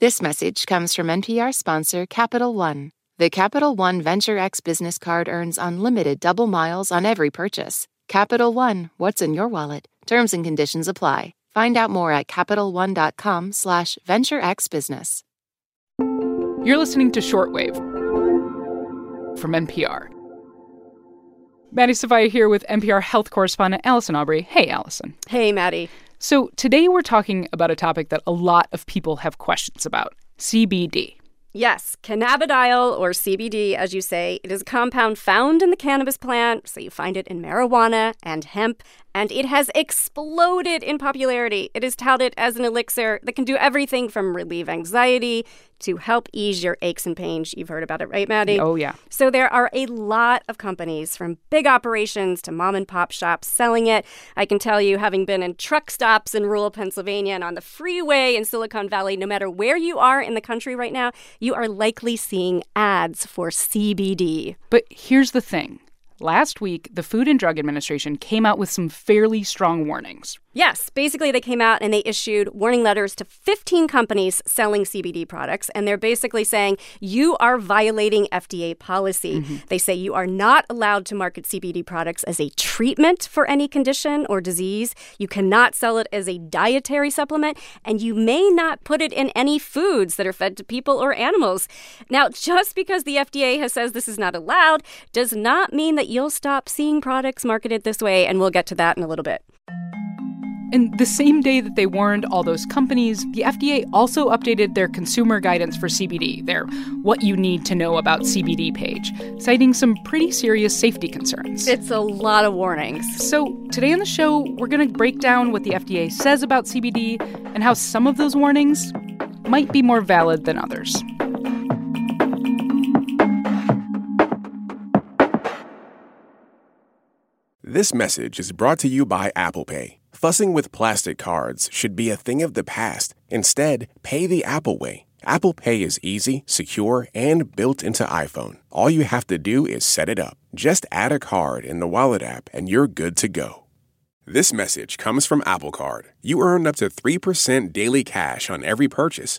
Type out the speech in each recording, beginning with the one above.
This message comes from NPR sponsor Capital One. The Capital One Venture X business card earns unlimited double miles on every purchase. Capital One, what's in your wallet? Terms and conditions apply. Find out more at CapitalOne.com slash VentureXBusiness. You're listening to Shortwave from NPR. Maddie Sofia here with NPR health correspondent Allison Aubrey. Hey, Allison. Hey, Maddie. So today we're talking about a topic that a lot of people have questions about CBD. Yes, cannabidiol, or CBD, as you say, it is a compound found in the cannabis plant. So you find it in marijuana and hemp, and it has exploded in popularity. It is touted as an elixir that can do everything from relieve anxiety to help ease your aches and pains. You've heard about it, right, Maddie? Oh, yeah. So there are a lot of companies, from big operations to mom and pop shops, selling it. I can tell you, having been in truck stops in rural Pennsylvania and on the freeway in Silicon Valley, no matter where you are in the country right now, you are likely seeing ads for CBD. But here's the thing last week, the Food and Drug Administration came out with some fairly strong warnings. Yes, basically, they came out and they issued warning letters to 15 companies selling CBD products. And they're basically saying, you are violating FDA policy. Mm-hmm. They say you are not allowed to market CBD products as a treatment for any condition or disease. You cannot sell it as a dietary supplement. And you may not put it in any foods that are fed to people or animals. Now, just because the FDA has says this is not allowed does not mean that you'll stop seeing products marketed this way. And we'll get to that in a little bit. And the same day that they warned all those companies, the FDA also updated their consumer guidance for CBD, their What You Need to Know About CBD page, citing some pretty serious safety concerns. It's a lot of warnings. So, today on the show, we're going to break down what the FDA says about CBD and how some of those warnings might be more valid than others. This message is brought to you by Apple Pay. Fussing with plastic cards should be a thing of the past. Instead, pay the Apple way. Apple Pay is easy, secure, and built into iPhone. All you have to do is set it up. Just add a card in the Wallet app and you're good to go. This message comes from Apple Card. You earn up to 3% daily cash on every purchase.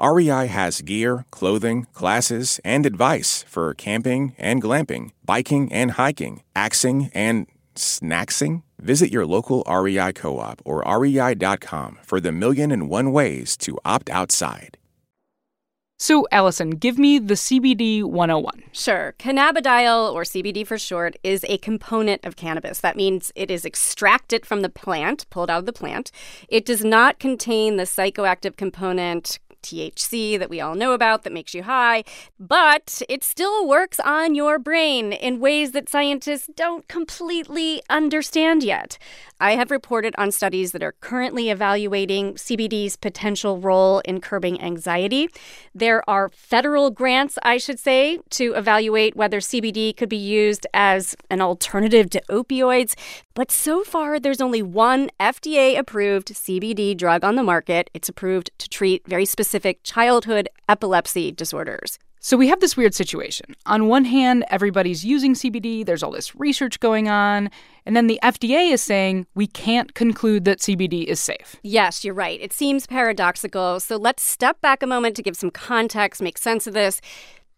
REI has gear, clothing, classes, and advice for camping and glamping, biking and hiking, axing and snacksing. Visit your local REI co op or rei.com for the million and one ways to opt outside. So, Allison, give me the CBD 101. Sure. Cannabidiol, or CBD for short, is a component of cannabis. That means it is extracted from the plant, pulled out of the plant. It does not contain the psychoactive component THC that we all know about that makes you high, but it still works on your brain in ways that scientists don't completely understand yet. I have reported on studies that are currently evaluating CBD's potential role in curbing anxiety. There are federal grants, I should say, to evaluate whether CBD could be used as an alternative to opioids. But so far, there's only one FDA approved CBD drug on the market. It's approved to treat very specific childhood epilepsy disorders. So we have this weird situation. On one hand, everybody's using CBD, there's all this research going on, and then the FDA is saying we can't conclude that CBD is safe. Yes, you're right. It seems paradoxical. So let's step back a moment to give some context, make sense of this.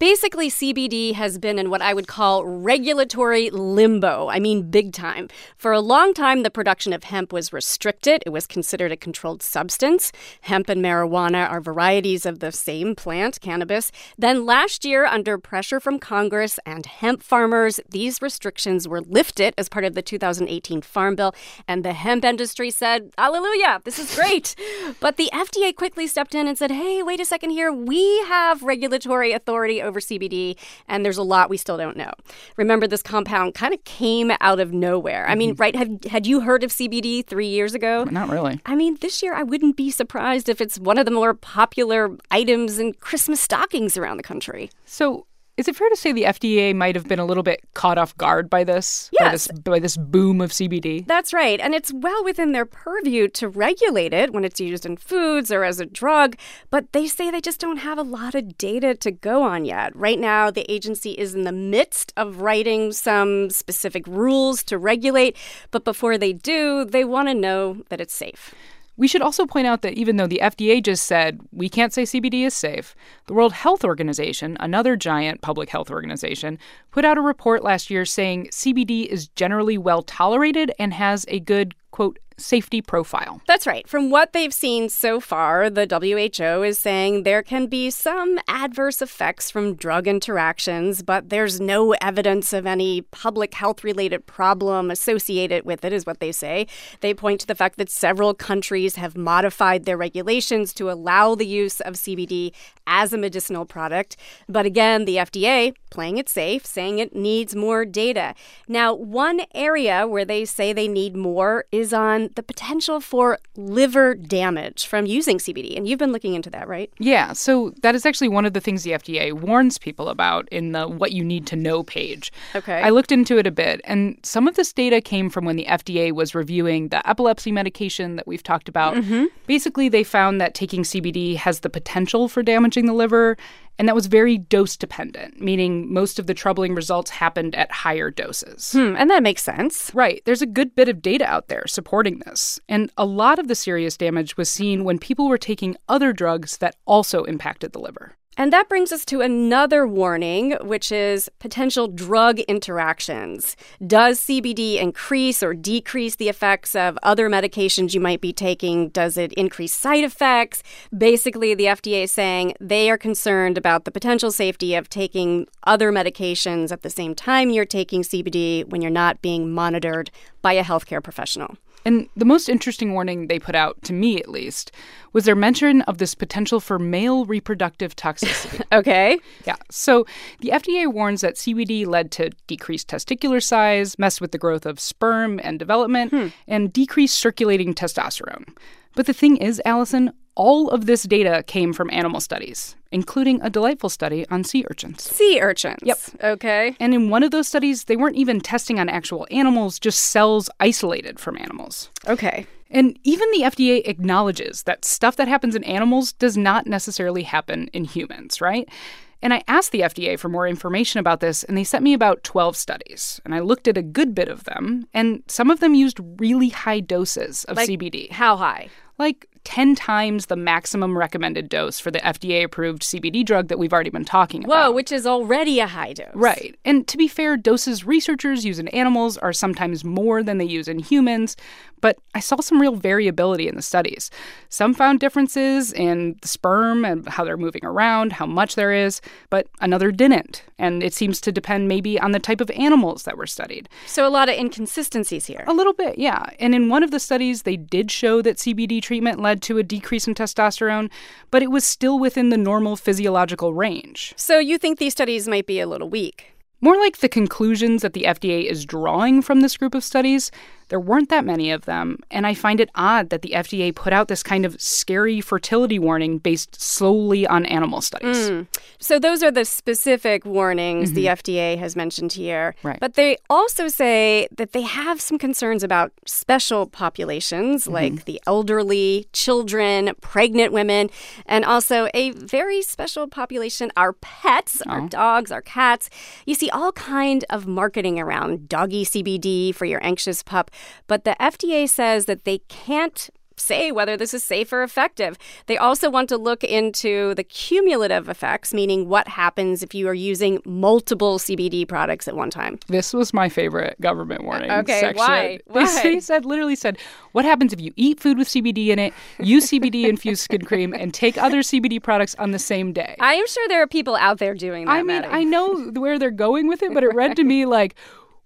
Basically, CBD has been in what I would call regulatory limbo. I mean, big time. For a long time, the production of hemp was restricted. It was considered a controlled substance. Hemp and marijuana are varieties of the same plant, cannabis. Then last year, under pressure from Congress and hemp farmers, these restrictions were lifted as part of the 2018 Farm Bill. And the hemp industry said, Hallelujah, this is great. but the FDA quickly stepped in and said, hey, wait a second here. We have regulatory authority over CBD, and there's a lot we still don't know. Remember, this compound kind of came out of nowhere. I mean, mm-hmm. right? Had, had you heard of CBD three years ago? Not really. I mean, this year I wouldn't be surprised if it's one of the more popular items in Christmas stockings around the country. So, Is it fair to say the FDA might have been a little bit caught off guard by this? Yes. By this, by this boom of CBD? That's right. And it's well within their purview to regulate it when it's used in foods or as a drug. But they say they just don't have a lot of data to go on yet. Right now, the agency is in the midst of writing some specific rules to regulate. But before they do, they want to know that it's safe. We should also point out that even though the FDA just said we can't say CBD is safe, the World Health Organization, another giant public health organization, put out a report last year saying CBD is generally well tolerated and has a good, quote, safety profile. That's right. From what they've seen so far, the WHO is saying there can be some adverse effects from drug interactions, but there's no evidence of any public health related problem associated with it, is what they say. They point to the fact that several countries have modified their regulations to allow the use of CBD as a medicinal product. But again, the FDA playing it safe, saying it needs more data. Now, one area where they say they need more is on the potential for liver damage from using CBD. And you've been looking into that, right? Yeah. So that is actually one of the things the FDA warns people about in the What You Need to Know page. Okay. I looked into it a bit, and some of this data came from when the FDA was reviewing the epilepsy medication that we've talked about. Mm-hmm. Basically, they found that taking CBD has the potential for damaging the liver, and that was very dose dependent, meaning most of the troubling results happened at higher doses. Hmm, and that makes sense. Right. There's a good bit of data out there supporting this. And a lot of the serious damage was seen when people were taking other drugs that also impacted the liver. And that brings us to another warning, which is potential drug interactions. Does CBD increase or decrease the effects of other medications you might be taking? Does it increase side effects? Basically, the FDA is saying they are concerned about the potential safety of taking other medications at the same time you're taking CBD when you're not being monitored by a healthcare professional. And the most interesting warning they put out, to me at least, was their mention of this potential for male reproductive toxicity. Okay. yeah. So the FDA warns that CBD led to decreased testicular size, messed with the growth of sperm and development, hmm. and decreased circulating testosterone. But the thing is, Allison, all of this data came from animal studies, including a delightful study on sea urchins. Sea urchins. Yep. Okay. And in one of those studies, they weren't even testing on actual animals, just cells isolated from animals. Okay. And even the FDA acknowledges that stuff that happens in animals does not necessarily happen in humans, right? And I asked the FDA for more information about this, and they sent me about 12 studies. And I looked at a good bit of them, and some of them used really high doses of Like CBD, How high? like 10 times the maximum recommended dose for the FDA approved CBD drug that we've already been talking about. Whoa, which is already a high dose. Right. And to be fair, doses researchers use in animals are sometimes more than they use in humans, but I saw some real variability in the studies. Some found differences in the sperm and how they're moving around, how much there is, but another didn't. And it seems to depend maybe on the type of animals that were studied. So a lot of inconsistencies here. A little bit, yeah. And in one of the studies, they did show that CBD treatment led to a decrease in testosterone, but it was still within the normal physiological range. So you think these studies might be a little weak? More like the conclusions that the FDA is drawing from this group of studies, there weren't that many of them, and I find it odd that the FDA put out this kind of scary fertility warning based solely on animal studies. Mm. So those are the specific warnings the mm-hmm. FDA has mentioned here. Right. But they also say that they have some concerns about special populations mm-hmm. like the elderly, children, pregnant women, and also a very special population our pets, our dogs, our cats. You see all kind of marketing around doggy CBD for your anxious pup, but the FDA says that they can't say whether this is safe or effective. They also want to look into the cumulative effects, meaning what happens if you are using multiple CBD products at one time. This was my favorite government warning uh, Okay, section. why? They, Why? say, said literally said, "What happens if you eat food with CBD in it, use CBD infused skin cream, and take other CBD products on the same day?" I am sure there are people out there doing that. I mean, Maddie. I know where they're going with it, but it read to me like,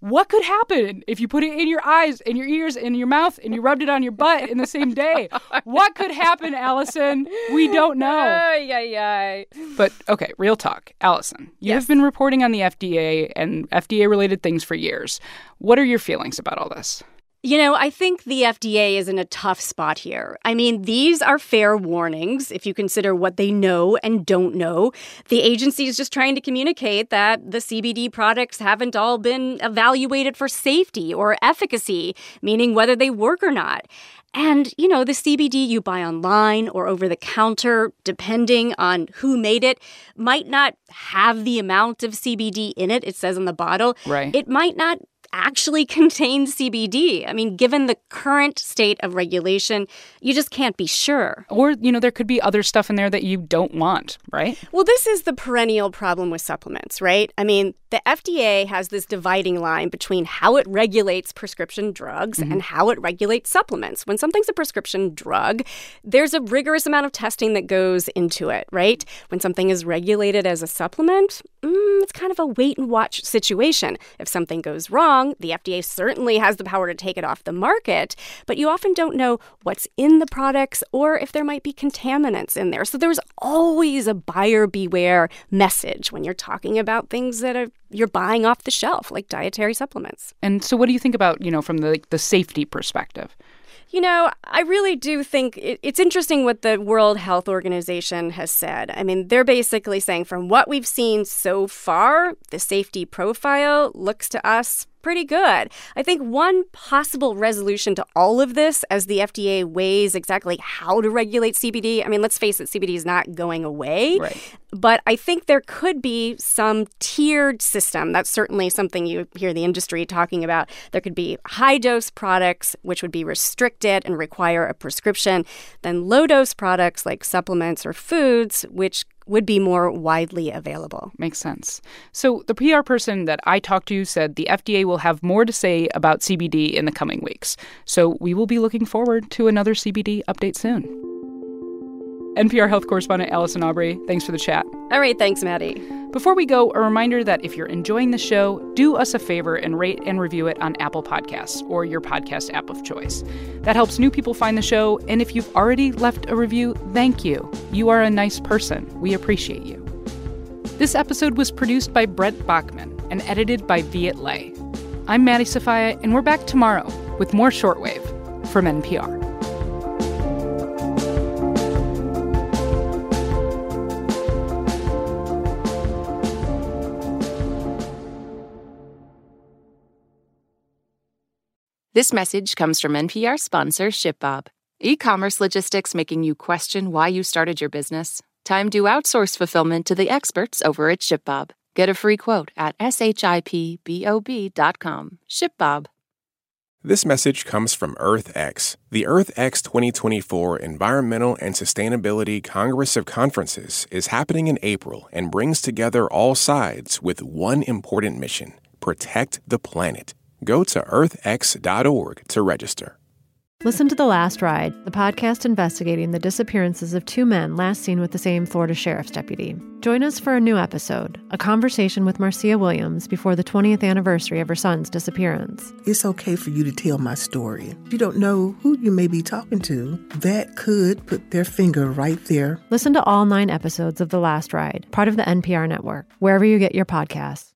what could happen if you put it in your eyes, in your ears, in your mouth, and you rubbed it on your butt in the same day? Oh, what could happen, Allison? We don't know. Ay, ay, ay. But okay, real talk. Allison, you Yes. have been reporting on the FDA and FDA related things for years. What are your feelings about all this? You know, I think the FDA is in a tough spot here. I mean, these are fair warnings if you consider what they know and don't know. The agency is just trying to communicate that the CBD products haven't all been evaluated for safety or efficacy, meaning whether they work or not. And, you know, the CBD you buy online or over the counter, depending on who made it, might not have the amount of CBD in it, it says on the bottle. Right. It might not actually contains CBD. I mean, given the current state of regulation, you just can't be sure. Or, you know, there could be other stuff in there that you don't want, right? Well, this is the perennial problem with supplements, right? I mean, the FDA has this dividing line between how it regulates prescription drugs mm-hmm. and how it regulates supplements. When something's a prescription drug, there's a rigorous amount of testing that goes into it, right? When something is regulated as a supplement, mm, it's kind of a wait and watch situation. If something goes wrong, the FDA certainly has the power to take it off the market, but you often don't know what's in the products or if there might be contaminants in there. So there's always a buyer beware message when you're talking about things that are you're buying off the shelf, like dietary supplements. And so, what do you think about, you know, from the, like, the safety perspective? You know, I really do think it's interesting what the World Health Organization has said. I mean, they're basically saying from what we've seen so far, the safety profile looks to us pretty good. I think one possible resolution to all of this as the FDA weighs exactly how to regulate CBD. I mean, let's face it, CBD is not going away. Right. But I think there could be some tiered system. That's certainly something you hear the industry talking about. There could be high dose products, which would be restricted and require a prescription, then low dose products like supplements or foods, which would be more widely available. Makes sense. So, the PR person that I talked to said the FDA will have more to say about CBD in the coming weeks. So, we will be looking forward to another CBD update soon. NPR health correspondent Allison Aubrey, thanks for the chat. All right, thanks, Maddie. Before we go, a reminder that if you're enjoying the show, do us a favor and rate and review it on Apple Podcasts or your podcast app of choice. That helps new people find the show, and if you've already left a review, thank you. You are a nice person. We appreciate you. This episode was produced by Brent Baughman and edited by Viet Le. I'm Maddie Sofia, and we're back tomorrow with more Shortwave from NPR. This message comes from NPR sponsor ShipBob. E commerce logistics making you question why you started your business? Time to outsource fulfillment to the experts over at ShipBob. Get a free quote at shipbob.com. ShipBob. This message comes from EarthX. The EarthX 2024 Environmental and Sustainability Congress of Conferences is happening in April and brings together all sides with one important mission protect the planet. Go to earthx.org to register. Listen to The Last Ride, the podcast investigating the disappearances of two men last seen with the same Florida sheriff's deputy. Join us for a new episode, a conversation with Marcia Williams before the 20th anniversary of her son's disappearance. It's okay for you to tell my story. You don't know who you may be talking to. That could put their finger right there. Listen to all nine episodes of The Last Ride, part of the NPR network, wherever you get your podcasts.